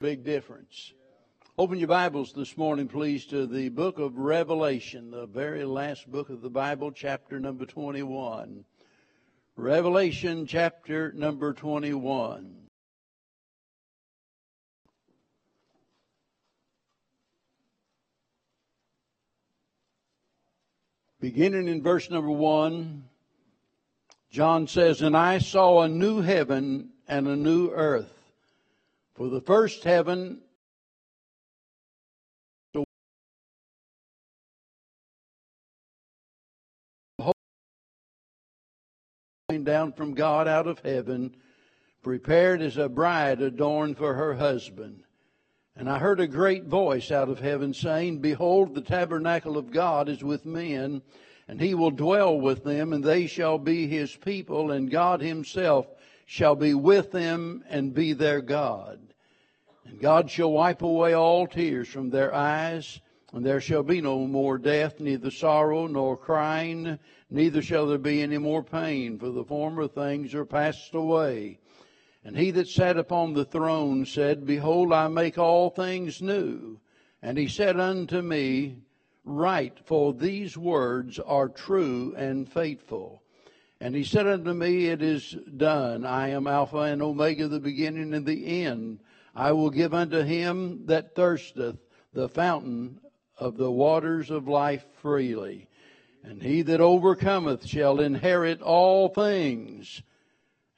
Big difference. Open your Bibles this morning, please, to the book of Revelation, the very last book of the Bible, chapter number 21. Revelation, chapter number 21. Beginning in verse number 1, John says, And I saw a new heaven and a new earth. For the first heaven down from God out of heaven, prepared as a bride adorned for her husband. And I heard a great voice out of heaven saying, Behold, the tabernacle of God is with men, and he will dwell with them, and they shall be his people, and God himself shall be with them and be their God. And God shall wipe away all tears from their eyes, and there shall be no more death, neither sorrow nor crying, neither shall there be any more pain, for the former things are passed away. And he that sat upon the throne said, Behold, I make all things new. And he said unto me, Write, for these words are true and faithful. And he said unto me, It is done. I am Alpha and Omega, the beginning and the end. I will give unto him that thirsteth the fountain of the waters of life freely. And he that overcometh shall inherit all things.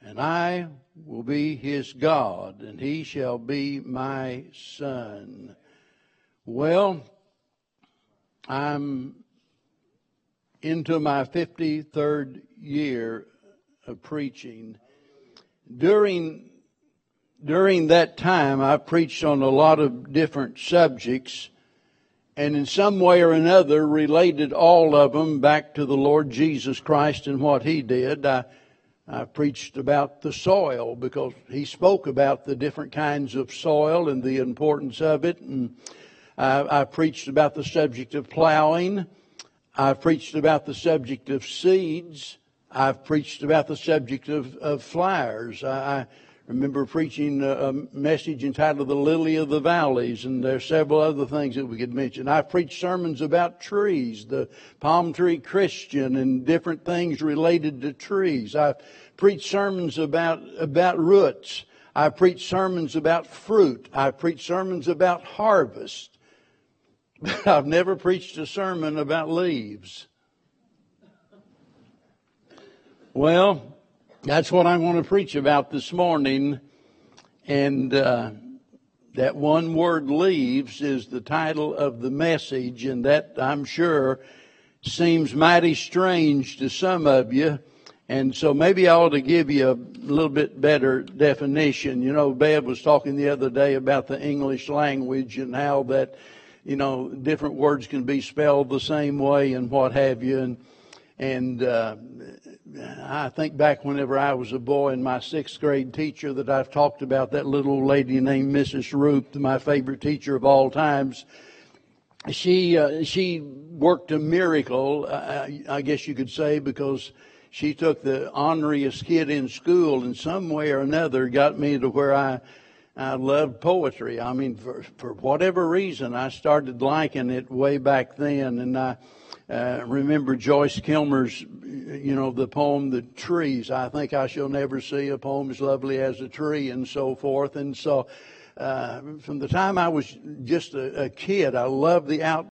And I will be his God, and he shall be my son. Well, I'm into my 53rd year of preaching. During during that time, I preached on a lot of different subjects, and in some way or another related all of them back to the Lord Jesus Christ and what He did. I, I preached about the soil because He spoke about the different kinds of soil and the importance of it, and I, I preached about the subject of plowing. I preached about the subject of seeds. I've preached about the subject of, of flowers. I, I remember preaching a message entitled The Lily of the Valleys, and there are several other things that we could mention. I've preached sermons about trees, the palm tree Christian, and different things related to trees. I've preached sermons about, about roots. I've preached sermons about fruit. I've preached sermons about harvest. But I've never preached a sermon about leaves. Well, that's what I want to preach about this morning. And uh, that one word leaves is the title of the message, and that I'm sure seems mighty strange to some of you. And so maybe I ought to give you a little bit better definition. You know, Bev was talking the other day about the English language and how that, you know, different words can be spelled the same way and what have you. And, and uh, I think back whenever I was a boy and my sixth grade teacher that I've talked about, that little lady named Mrs. Roop, my favorite teacher of all times. She uh, she worked a miracle, uh, I guess you could say, because she took the honoriest kid in school and some way or another got me to where I I loved poetry. I mean, for for whatever reason, I started liking it way back then, and I uh, remember Joyce Kilmer's, you know, the poem, The Trees. I think I shall never see a poem as lovely as a tree and so forth. And so, uh, from the time I was just a, a kid, I loved the out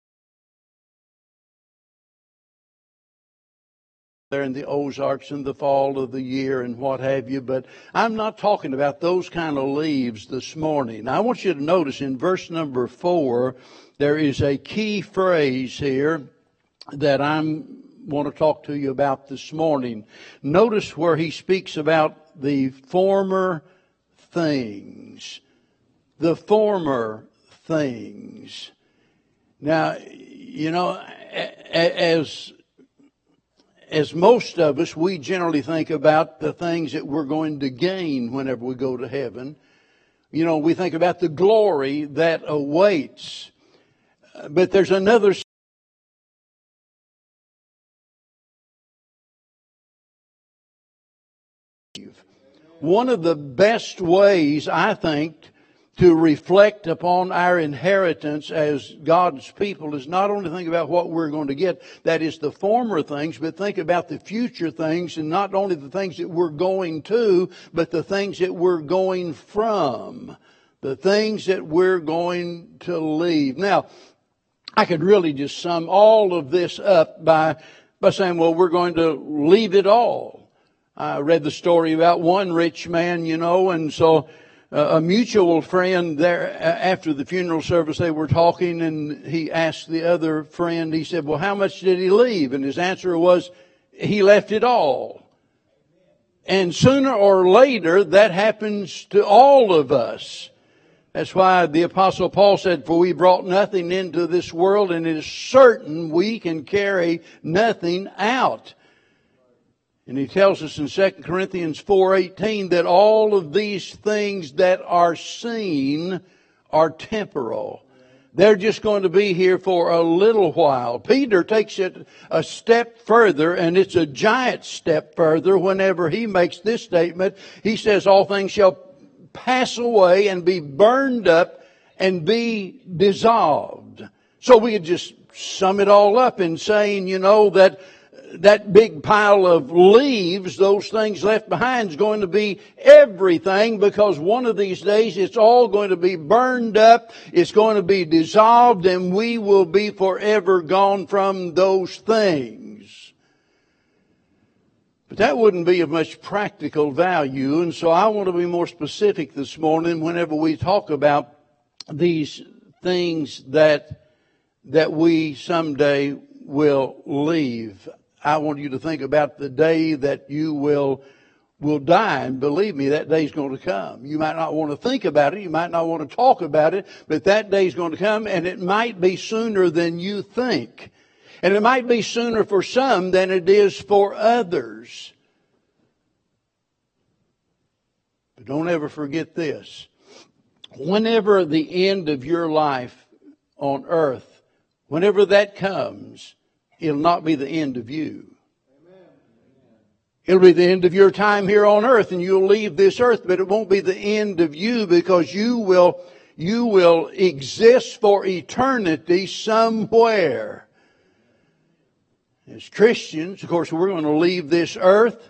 there in the Ozarks in the fall of the year and what have you, but I'm not talking about those kind of leaves this morning. I want you to notice in verse number four, there is a key phrase here that I'm want to talk to you about this morning. Notice where he speaks about the former things. The former things. Now, you know, as as most of us, we generally think about the things that we're going to gain whenever we go to heaven. You know, we think about the glory that awaits. But there's another One of the best ways, I think, to reflect upon our inheritance as God's people is not only think about what we're going to get, that is the former things, but think about the future things and not only the things that we're going to, but the things that we're going from. The things that we're going to leave. Now, I could really just sum all of this up by, by saying, well, we're going to leave it all. I read the story about one rich man, you know, and so uh, a mutual friend there after the funeral service they were talking and he asked the other friend he said well how much did he leave? And his answer was he left it all. And sooner or later that happens to all of us. That's why the apostle paul said for we brought nothing into this world and it is certain we can carry nothing out and he tells us in 2 Corinthians 4:18 that all of these things that are seen are temporal. They're just going to be here for a little while. Peter takes it a step further, and it's a giant step further whenever he makes this statement. He says, All things shall pass away and be burned up and be dissolved. So we could just sum it all up in saying, you know, that that big pile of leaves, those things left behind is going to be everything because one of these days it's all going to be burned up, it's going to be dissolved, and we will be forever gone from those things. But that wouldn't be of much practical value, and so I want to be more specific this morning whenever we talk about these things that that we someday will leave. I want you to think about the day that you will will die. And believe me, that day's going to come. You might not want to think about it. You might not want to talk about it, but that day's going to come and it might be sooner than you think. And it might be sooner for some than it is for others. But don't ever forget this. Whenever the end of your life on earth, whenever that comes, it'll not be the end of you. It'll be the end of your time here on earth and you'll leave this earth, but it won't be the end of you because you will, you will exist for eternity somewhere. As Christians, of course, we're going to leave this earth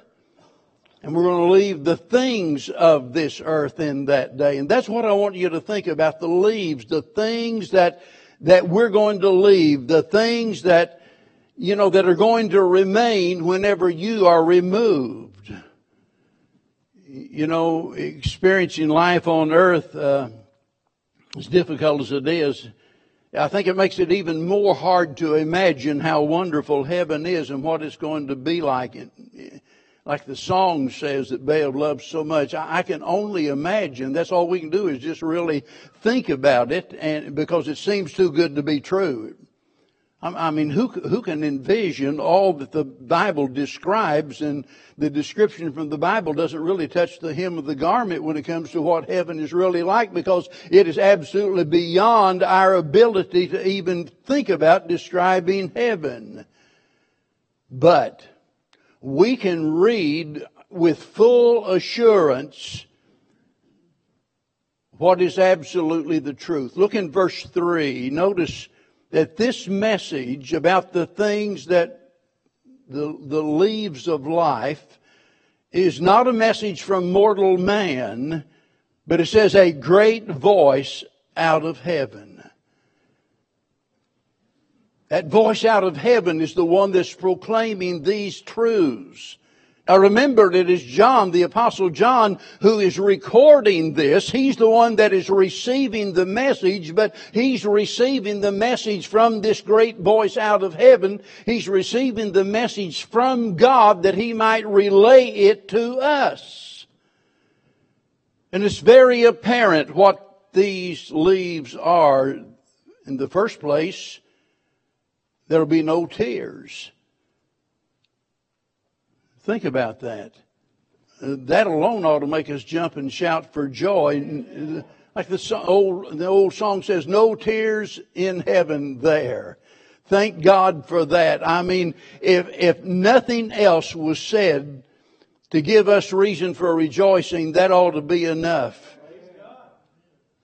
and we're going to leave the things of this earth in that day. And that's what I want you to think about the leaves, the things that, that we're going to leave, the things that you know, that are going to remain whenever you are removed. You know, experiencing life on earth, uh, as difficult as it is, I think it makes it even more hard to imagine how wonderful heaven is and what it's going to be like. Like the song says that Babe loves so much, I can only imagine. That's all we can do is just really think about it, and because it seems too good to be true. I mean, who, who can envision all that the Bible describes and the description from the Bible doesn't really touch the hem of the garment when it comes to what heaven is really like because it is absolutely beyond our ability to even think about describing heaven. But we can read with full assurance what is absolutely the truth. Look in verse 3. Notice that this message about the things that the, the leaves of life is not a message from mortal man, but it says a great voice out of heaven. That voice out of heaven is the one that's proclaiming these truths. Now remember, it is John, the apostle John, who is recording this. He's the one that is receiving the message, but he's receiving the message from this great voice out of heaven. He's receiving the message from God that he might relay it to us. And it's very apparent what these leaves are. In the first place, there'll be no tears. Think about that. That alone ought to make us jump and shout for joy. Like the old, the old song says, no tears in heaven there. Thank God for that. I mean, if, if nothing else was said to give us reason for rejoicing, that ought to be enough.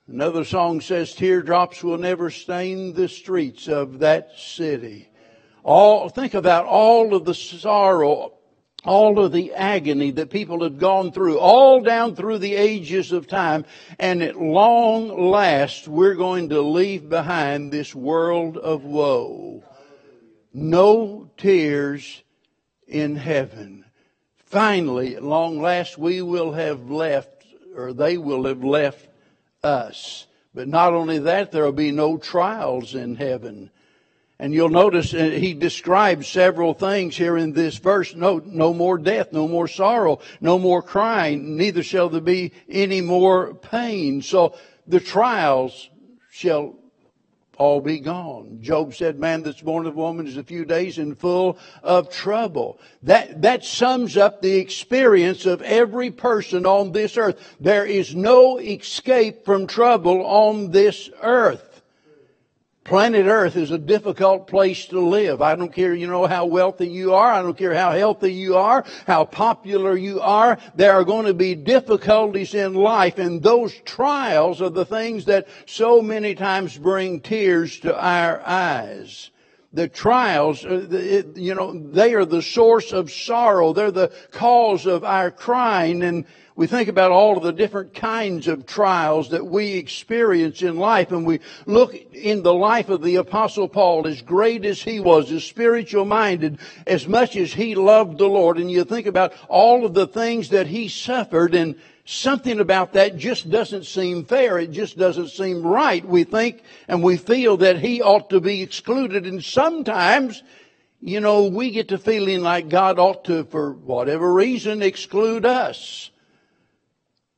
Another song says, teardrops will never stain the streets of that city. All, think about all of the sorrow, all of the agony that people have gone through, all down through the ages of time, and at long last we're going to leave behind this world of woe. No tears in heaven. Finally, at long last, we will have left, or they will have left us. But not only that, there will be no trials in heaven. And you'll notice uh, he describes several things here in this verse. No, no more death, no more sorrow, no more crying, neither shall there be any more pain. So the trials shall all be gone. Job said, man that's born of woman is a few days and full of trouble. That, that sums up the experience of every person on this earth. There is no escape from trouble on this earth. Planet Earth is a difficult place to live. I don't care, you know, how wealthy you are. I don't care how healthy you are, how popular you are. There are going to be difficulties in life and those trials are the things that so many times bring tears to our eyes. The trials, uh, you know, they are the source of sorrow. They're the cause of our crying and we think about all of the different kinds of trials that we experience in life and we look in the life of the apostle Paul, as great as he was, as spiritual minded, as much as he loved the Lord, and you think about all of the things that he suffered and something about that just doesn't seem fair. It just doesn't seem right. We think and we feel that he ought to be excluded and sometimes you know, we get to feeling like God ought to, for whatever reason, exclude us.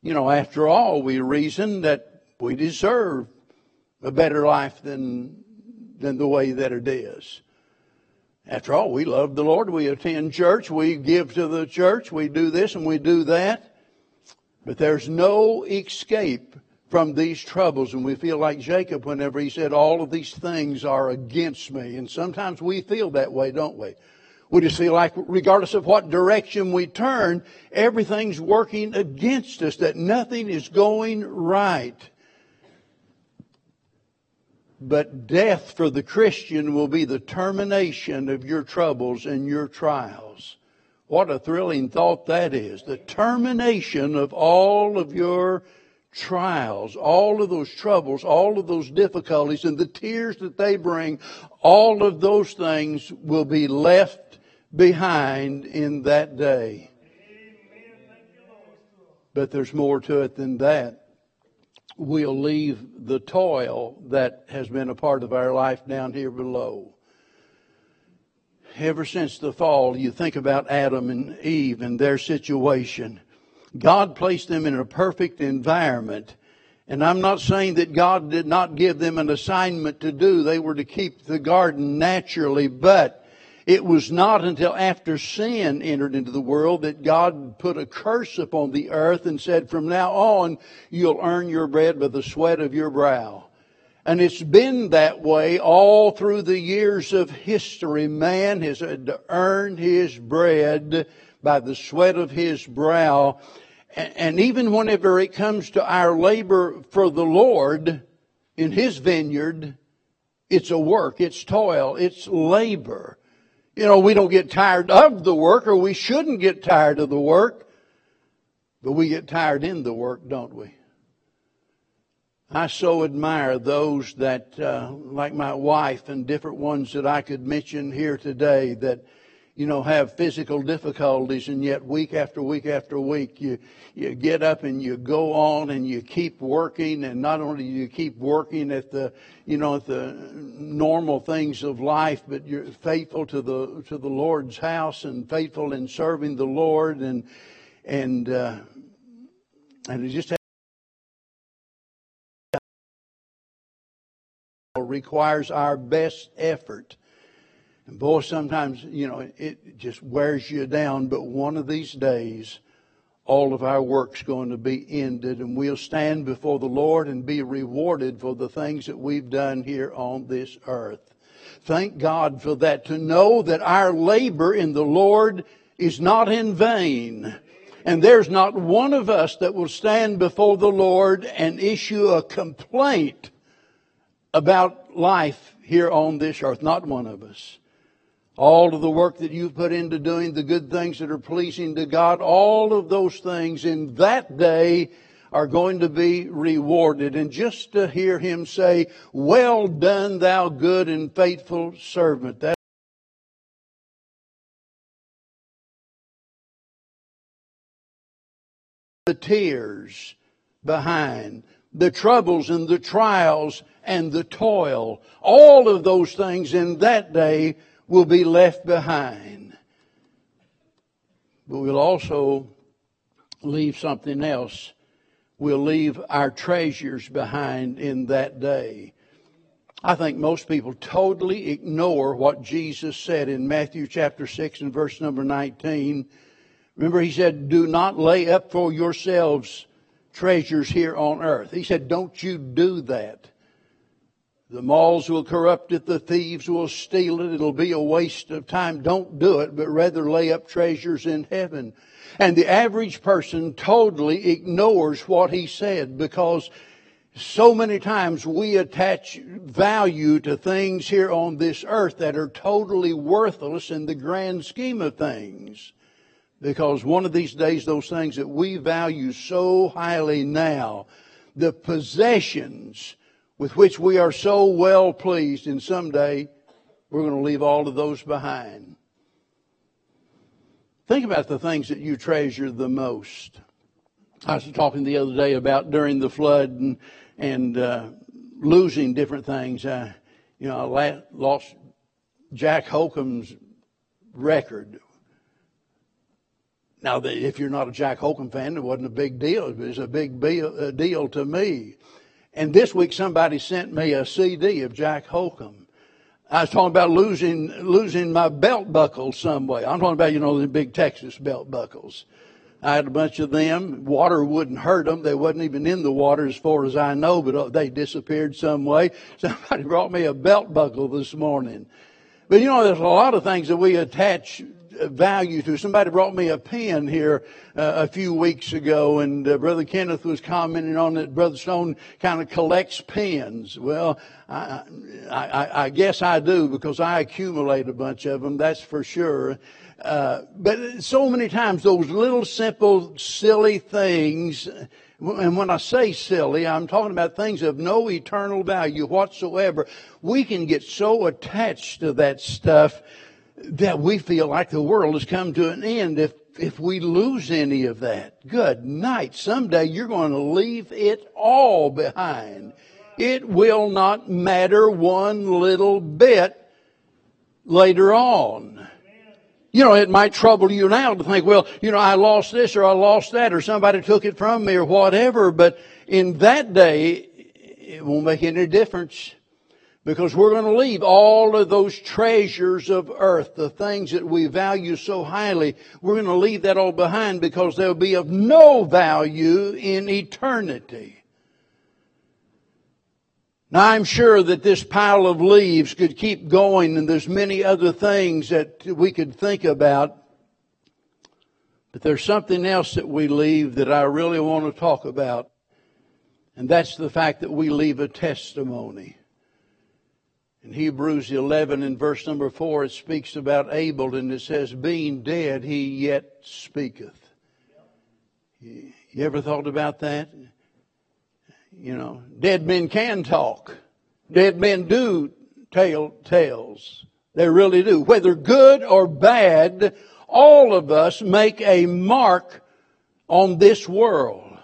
You know, after all, we reason that we deserve a better life than, than the way that it is. After all, we love the Lord. We attend church. We give to the church. We do this and we do that. But there's no escape from these troubles. And we feel like Jacob whenever he said, all of these things are against me. And sometimes we feel that way, don't we? We just feel like regardless of what direction we turn, everything's working against us, that nothing is going right. But death for the Christian will be the termination of your troubles and your trials. What a thrilling thought that is. The termination of all of your trials, all of those troubles, all of those difficulties, and the tears that they bring, all of those things will be left behind in that day. But there's more to it than that. We'll leave the toil that has been a part of our life down here below. Ever since the fall, you think about Adam and Eve and their situation. God placed them in a perfect environment. And I'm not saying that God did not give them an assignment to do. They were to keep the garden naturally, but it was not until after sin entered into the world that God put a curse upon the earth and said, from now on, you'll earn your bread by the sweat of your brow. And it's been that way all through the years of history. Man has earned his bread by the sweat of his brow. And even whenever it comes to our labor for the Lord in his vineyard, it's a work, it's toil, it's labor. You know, we don't get tired of the work, or we shouldn't get tired of the work, but we get tired in the work, don't we? I so admire those that, uh, like my wife and different ones that I could mention here today, that you know, have physical difficulties and yet week after week after week you, you get up and you go on and you keep working and not only do you keep working at the, you know, at the normal things of life, but you're faithful to the, to the Lord's house and faithful in serving the Lord and, and, uh, and it just requires our best effort and boy, sometimes, you know, it just wears you down, but one of these days, all of our work's going to be ended and we'll stand before the Lord and be rewarded for the things that we've done here on this earth. Thank God for that. To know that our labor in the Lord is not in vain. And there's not one of us that will stand before the Lord and issue a complaint about life here on this earth. Not one of us. All of the work that you've put into doing the good things that are pleasing to God, all of those things in that day are going to be rewarded. And just to hear him say, well done, thou good and faithful servant. That the tears behind, the troubles and the trials and the toil, all of those things in that day will be left behind. But we'll also leave something else we'll leave our treasures behind in that day. I think most people totally ignore what Jesus said in Matthew chapter 6 and verse number 19. Remember, he said, Do not lay up for yourselves treasures here on earth. He said, Don't you do that. The moths will corrupt it, the thieves will steal it, it'll be a waste of time. Don't do it, but rather lay up treasures in heaven and the average person totally ignores what he said because so many times we attach value to things here on this earth that are totally worthless in the grand scheme of things. Because one of these days, those things that we value so highly now, the possessions with which we are so well pleased, and someday we're going to leave all of those behind. Think about the things that you treasure the most. I was talking the other day about during the flood and, and uh, losing different things. Uh, you know, I lost Jack Holcomb's record. Now, if you're not a Jack Holcomb fan, it wasn't a big deal. It was a big deal to me. And this week, somebody sent me a CD of Jack Holcomb. I was talking about losing losing my belt buckles some way. I'm talking about you know the big Texas belt buckles. I had a bunch of them. Water wouldn't hurt them. They wasn't even in the water as far as I know, but uh, they disappeared some way. Somebody brought me a belt buckle this morning. But you know, there's a lot of things that we attach value to. Somebody brought me a pen here uh, a few weeks ago, and uh, Brother Kenneth was commenting on that. Brother Stone kind of collects pens. Well, I, I, I guess I do because I accumulate a bunch of them. That's for sure. Uh, but so many times those little simple silly things and when I say silly, I'm talking about things of no eternal value whatsoever. We can get so attached to that stuff that we feel like the world has come to an end if, if we lose any of that. Good night. Someday you're going to leave it all behind. It will not matter one little bit later on. You know, it might trouble you now to think, well, you know, I lost this or I lost that or somebody took it from me or whatever, but in that day, it won't make any difference. Because we're going to leave all of those treasures of earth, the things that we value so highly, we're going to leave that all behind because they'll be of no value in eternity. Now I'm sure that this pile of leaves could keep going and there's many other things that we could think about. But there's something else that we leave that I really want to talk about. And that's the fact that we leave a testimony. In Hebrews 11 and verse number 4, it speaks about Abel and it says, being dead, he yet speaketh. You ever thought about that? You know, dead men can talk. Dead men do tell tales. They really do. Whether good or bad, all of us make a mark on this world.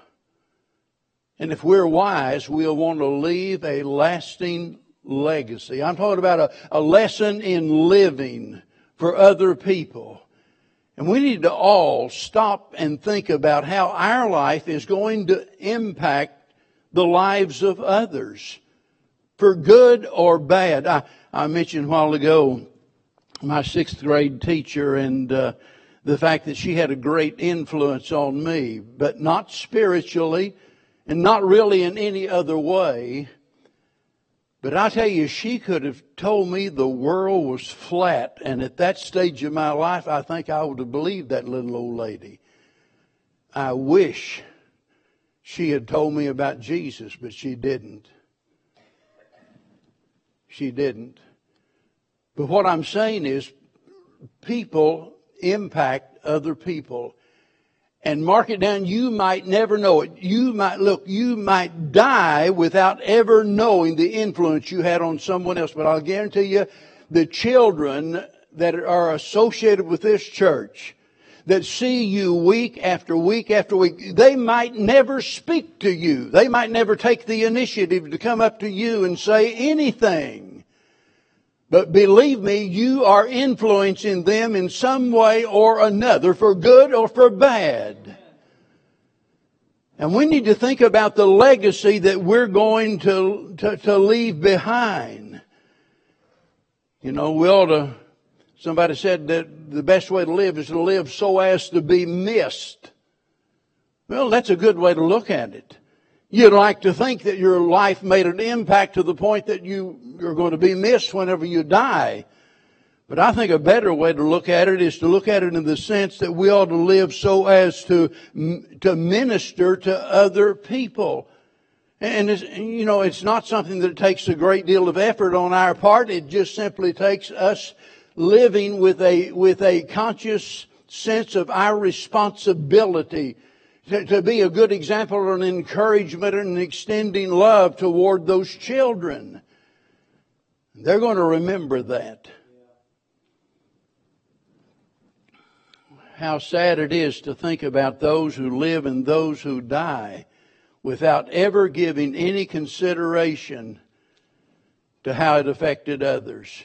And if we're wise, we'll want to leave a lasting legacy. I'm talking about a, a lesson in living for other people. And we need to all stop and think about how our life is going to impact the lives of others for good or bad. I, I mentioned a while ago my sixth grade teacher and uh, the fact that she had a great influence on me, but not spiritually and not really in any other way. But I tell you, she could have told me the world was flat. And at that stage of my life, I think I would have believed that little old lady. I wish she had told me about Jesus, but she didn't. She didn't. But what I'm saying is, people impact other people. And mark it down, you might never know it. You might, look, you might die without ever knowing the influence you had on someone else. But I'll guarantee you, the children that are associated with this church, that see you week after week after week, they might never speak to you. They might never take the initiative to come up to you and say anything. But believe me, you are influencing them in some way or another, for good or for bad. And we need to think about the legacy that we're going to, to, to leave behind. You know, we ought to Somebody said that the best way to live is to live so as to be missed. Well, that's a good way to look at it. You'd like to think that your life made an impact to the point that you, you're going to be missed whenever you die. But I think a better way to look at it is to look at it in the sense that we ought to live so as to, to minister to other people. And you know, it's not something that takes a great deal of effort on our part. It just simply takes us living with a, with a conscious sense of our responsibility to, to be a good example and encouragement and extending love toward those children. They're going to remember that. How sad it is to think about those who live and those who die without ever giving any consideration to how it affected others.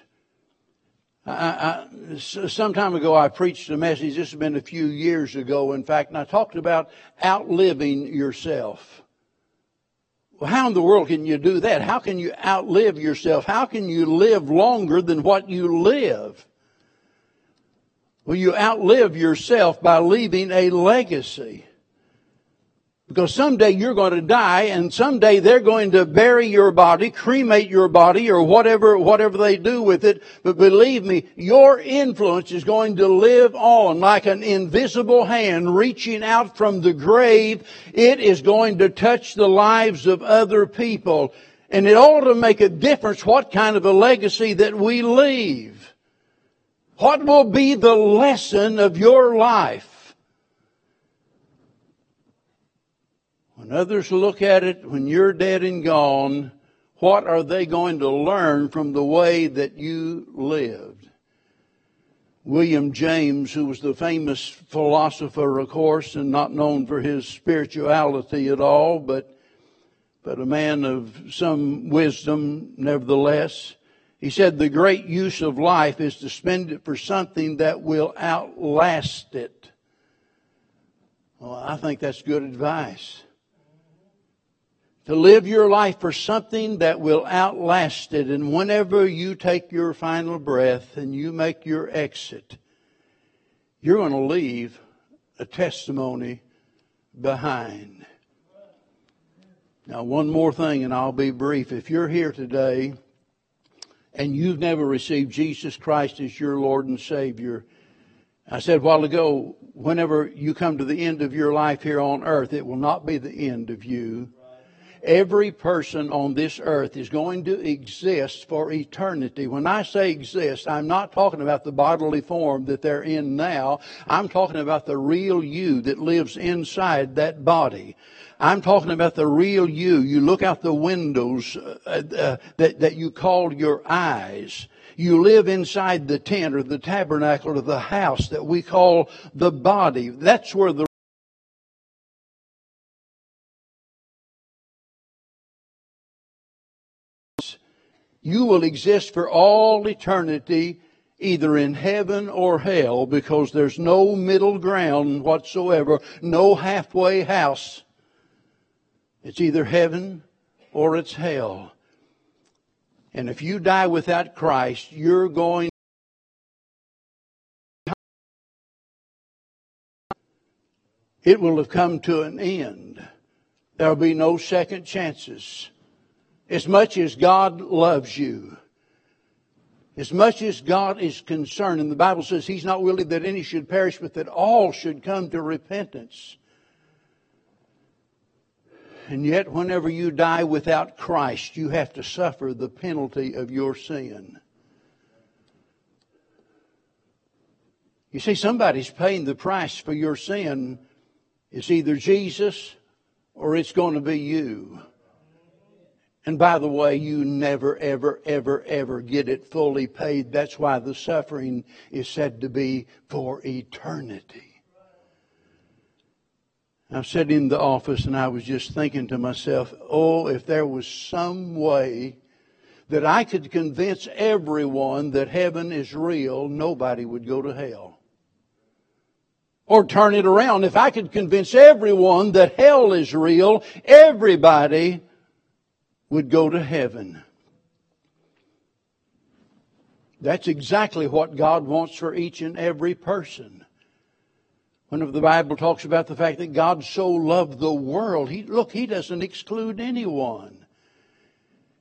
I, I, some time ago, I preached a message. This has been a few years ago, in fact, and I talked about outliving yourself. Well, how in the world can you do that? How can you outlive yourself? How can you live longer than what you live? Well, you outlive yourself by leaving a legacy. Because someday you're going to die and someday they're going to bury your body, cremate your body or whatever, whatever they do with it. But believe me, your influence is going to live on like an invisible hand reaching out from the grave. It is going to touch the lives of other people. And it ought to make a difference what kind of a legacy that we leave. What will be the lesson of your life? When others look at it when you're dead and gone, what are they going to learn from the way that you lived? William James, who was the famous philosopher, of course, and not known for his spirituality at all, but, but a man of some wisdom nevertheless, he said the great use of life is to spend it for something that will outlast it. Well, I think that's good advice to live your life for something that will outlast it. And whenever you take your final breath and you make your exit, you're going to leave a testimony behind. Now, one more thing, and I'll be brief. If you're here today and you've never received Jesus Christ as your Lord and Savior, I said a while ago, whenever you come to the end of your life here on earth, it will not be the end of you Every person on this earth is going to exist for eternity. When I say exist, I'm not talking about the bodily form that they're in now. I'm talking about the real you that lives inside that body. I'm talking about the real you. You look out the windows uh, uh, that, that you call your eyes. You live inside the tent or the tabernacle or the house that we call the body. That's where the you will exist for all eternity either in heaven or hell because there's no middle ground whatsoever, no halfway house. It's either heaven or it's hell. And if you die without Christ, you're going it will have come to an end. There'll be no second chances as much as God loves you, as much as God is concerned, and the Bible says He's not willing that any should perish, but that all should come to repentance. And yet, whenever you die without Christ, you have to suffer the penalty of your sin. You see, somebody's paying the price for your sin. It's either Jesus or it's going to be you. And by the way, you never, ever, ever, ever get it fully paid. That's why the suffering is said to be for eternity. I'm sitting in the office and I was just thinking to myself, oh, if there was some way that I could convince everyone that heaven is real, nobody would go to hell. Or turn it around. If I could convince everyone that hell is real, everybody would go to heaven. That's exactly what God wants for each and every person. Whenever the Bible talks about the fact that God so loved the world, he, look, He doesn't exclude anyone.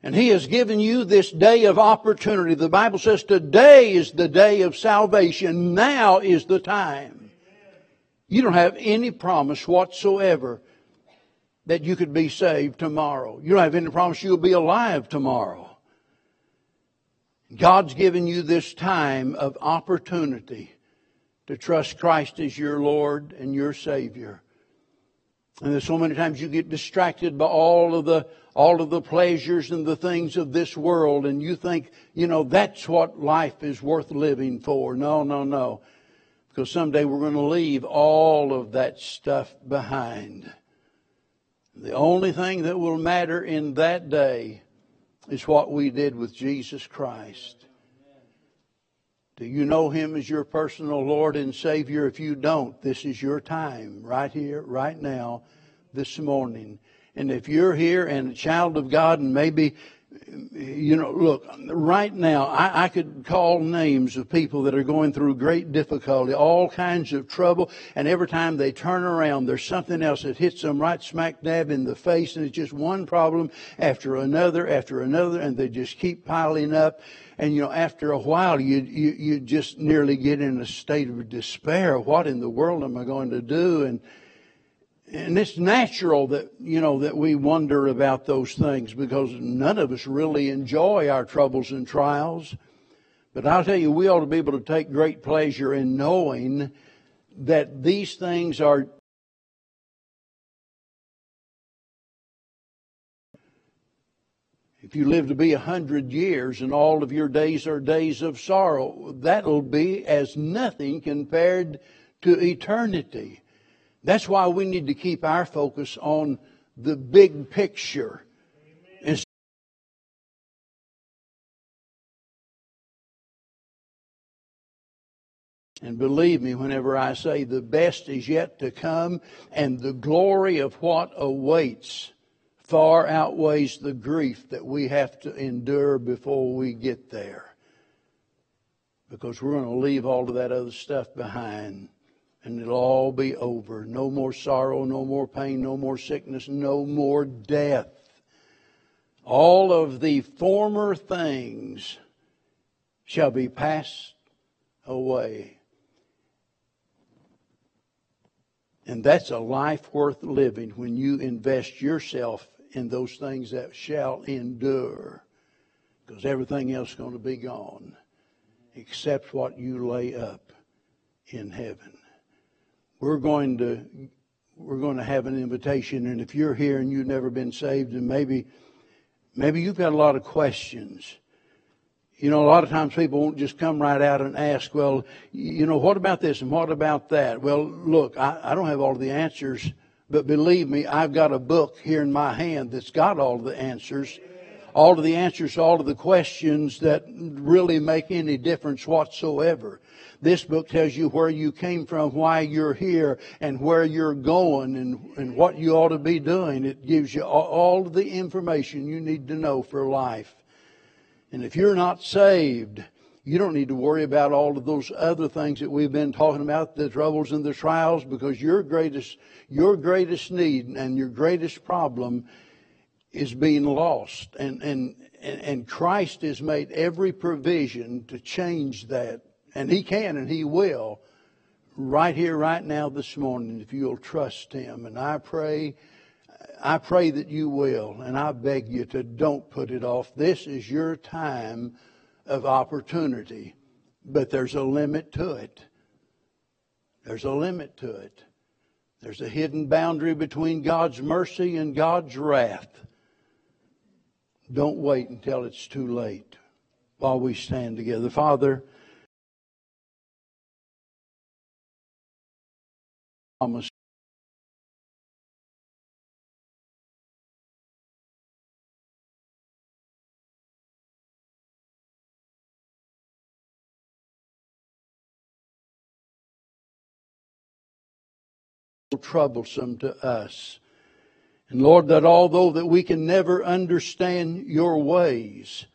And He has given you this day of opportunity. The Bible says today is the day of salvation. Now is the time. You don't have any promise whatsoever that you could be saved tomorrow. You don't have any promise you'll be alive tomorrow. God's given you this time of opportunity to trust Christ as your Lord and your Savior. And there's so many times you get distracted by all of the all of the pleasures and the things of this world, and you think, you know, that's what life is worth living for. No, no, no. Because someday we're going to leave all of that stuff behind. The only thing that will matter in that day is what we did with Jesus Christ. Do you know Him as your personal Lord and Savior? If you don't, this is your time, right here, right now, this morning. And if you're here and a child of God and maybe you know, look, right now, I, I, could call names of people that are going through great difficulty, all kinds of trouble, and every time they turn around, there's something else that hits them right smack dab in the face, and it's just one problem after another, after another, and they just keep piling up. And you know, after a while, you, you, you just nearly get in a state of despair. What in the world am I going to do? And, and it's natural that, you know, that we wonder about those things because none of us really enjoy our troubles and trials. But I'll tell you, we ought to be able to take great pleasure in knowing that these things are If you live to be a hundred years and all of your days are days of sorrow, that'll be as nothing compared to eternity. That's why we need to keep our focus on the big picture. And believe me, whenever I say the best is yet to come and the glory of what awaits far outweighs the grief that we have to endure before we get there. Because we're going to leave all of that other stuff behind and it'll all be over. No more sorrow, no more pain, no more sickness, no more death. All of the former things shall be passed away. And that's a life worth living when you invest yourself in those things that shall endure. Because everything else is going to be gone except what you lay up in heaven. We're going to we're going to have an invitation and if you're here and you've never been saved and maybe maybe you've got a lot of questions. You know, a lot of times people won't just come right out and ask, well, you know, what about this and what about that? Well, look, I, I don't have all the answers but believe me, I've got a book here in my hand that's got all the answers. All of the answers to all of the questions that really make any difference whatsoever. This book tells you where you came from, why you're here, and where you're going, and, and what you ought to be doing. It gives you all, of the information you need to know for life. And if you're not saved, you don't need to worry about all of those other things that we've been talking about, the troubles and the trials, because your greatest, your greatest need and your greatest problem is being lost. And, and, and Christ has made every provision to change that. And He can and He will right here, right now, this morning, if you'll trust Him. And I pray I pray that you will, and I beg you to don't put it off. This is your time of opportunity, but there's a limit to it. There's a limit to it. There's a hidden boundary between God's mercy and God's wrath. Don't wait until it's too late while we stand together. Father, promise troublesome to us. And Lord, that although that we can never understand your ways,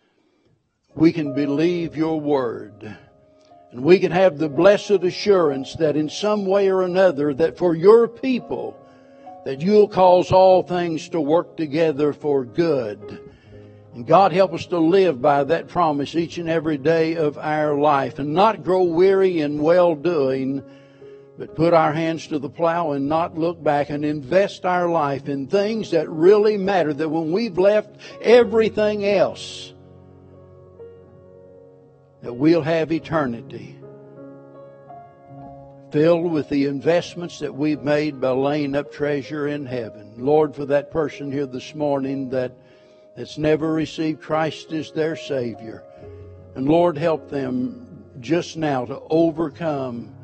we can believe your word. And we can have the blessed assurance that in some way or another, that for your people, that you'll cause all things to work together for good. And God help us to live by that promise each and every day of our life and not grow weary in well doing but put our hands to the plow and not look back and invest our life in things that really matter. That when we've left everything else, that we'll have eternity filled with the investments that we've made by laying up treasure in heaven. Lord, for that person here this morning that that's never received Christ as their Savior. And Lord, help them just now to overcome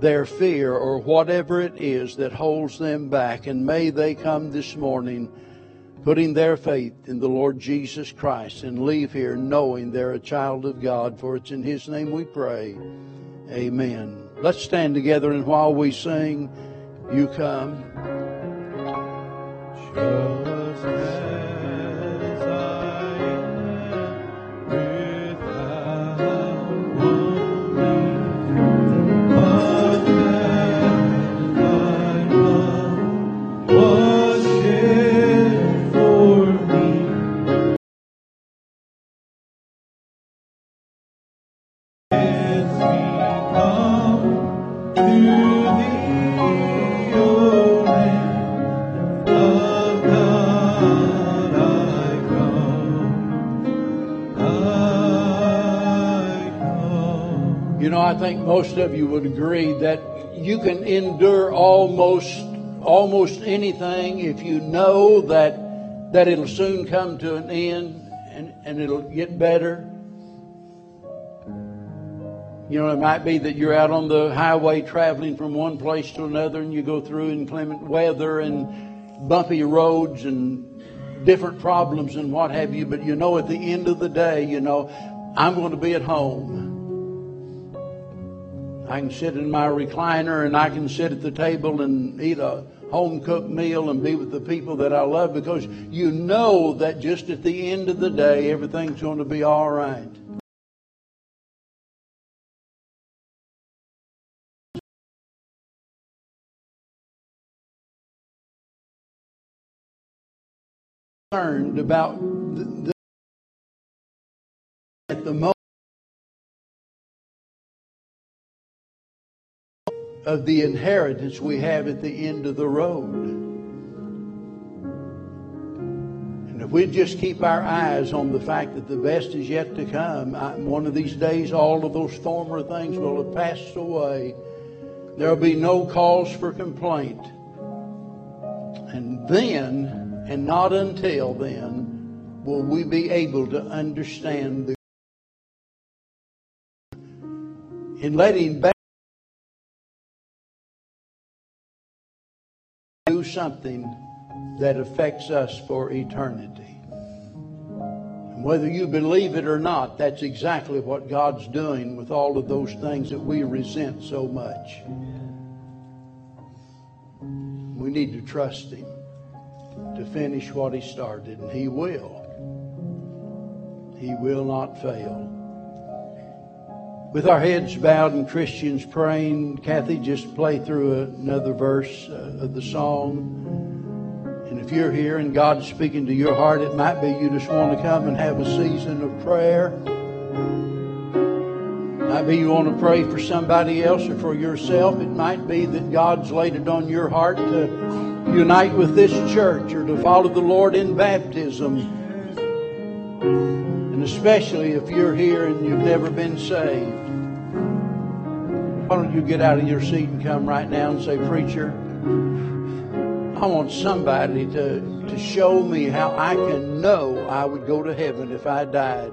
their fear or whatever it is that holds them back. And may they come this morning putting their faith in the Lord Jesus Christ and leave here knowing they're a child of God. For it's in His name we pray. Amen. Let's stand together and while we sing, you come. Most of you would agree that you can endure almost almost anything if you know that that it'll soon come to an end and, and it'll get better. You know, it might be that you're out on the highway traveling from one place to another and you go through inclement weather and bumpy roads and different problems and what have you, but you know at the end of the day, you know, I'm going to be at home. I can sit in my recliner and I can sit at the table and eat a home cooked meal and be with the people that I love because you know that just at the end of the day, everything's going to be all right. Concerned about the, the, at the moment. Of the inheritance we have at the end of the road. And if we just keep our eyes on the fact that the best is yet to come, I, one of these days all of those former things will have passed away. There will be no cause for complaint. And then, and not until then, will we be able to understand the in letting something that affects us for eternity. And whether you believe it or not, that's exactly what God's doing with all of those things that we resent so much. We need to trust Him to finish what He started, and He will. He will not fail. With our heads bowed and Christians praying, Kathy, just play through another verse uh, of the song. And if you're here and God's speaking to your heart, it might be you just want to come and have a season of prayer. It might be you want to pray for somebody else or for yourself. It might be that God's laid it on your heart to unite with this church or to follow the Lord in baptism, and especially if you're here and you've never been saved, why don't you get out of your seat and come right now and say, Preacher, I want somebody to, to show me how I can know I would go to heaven if I died.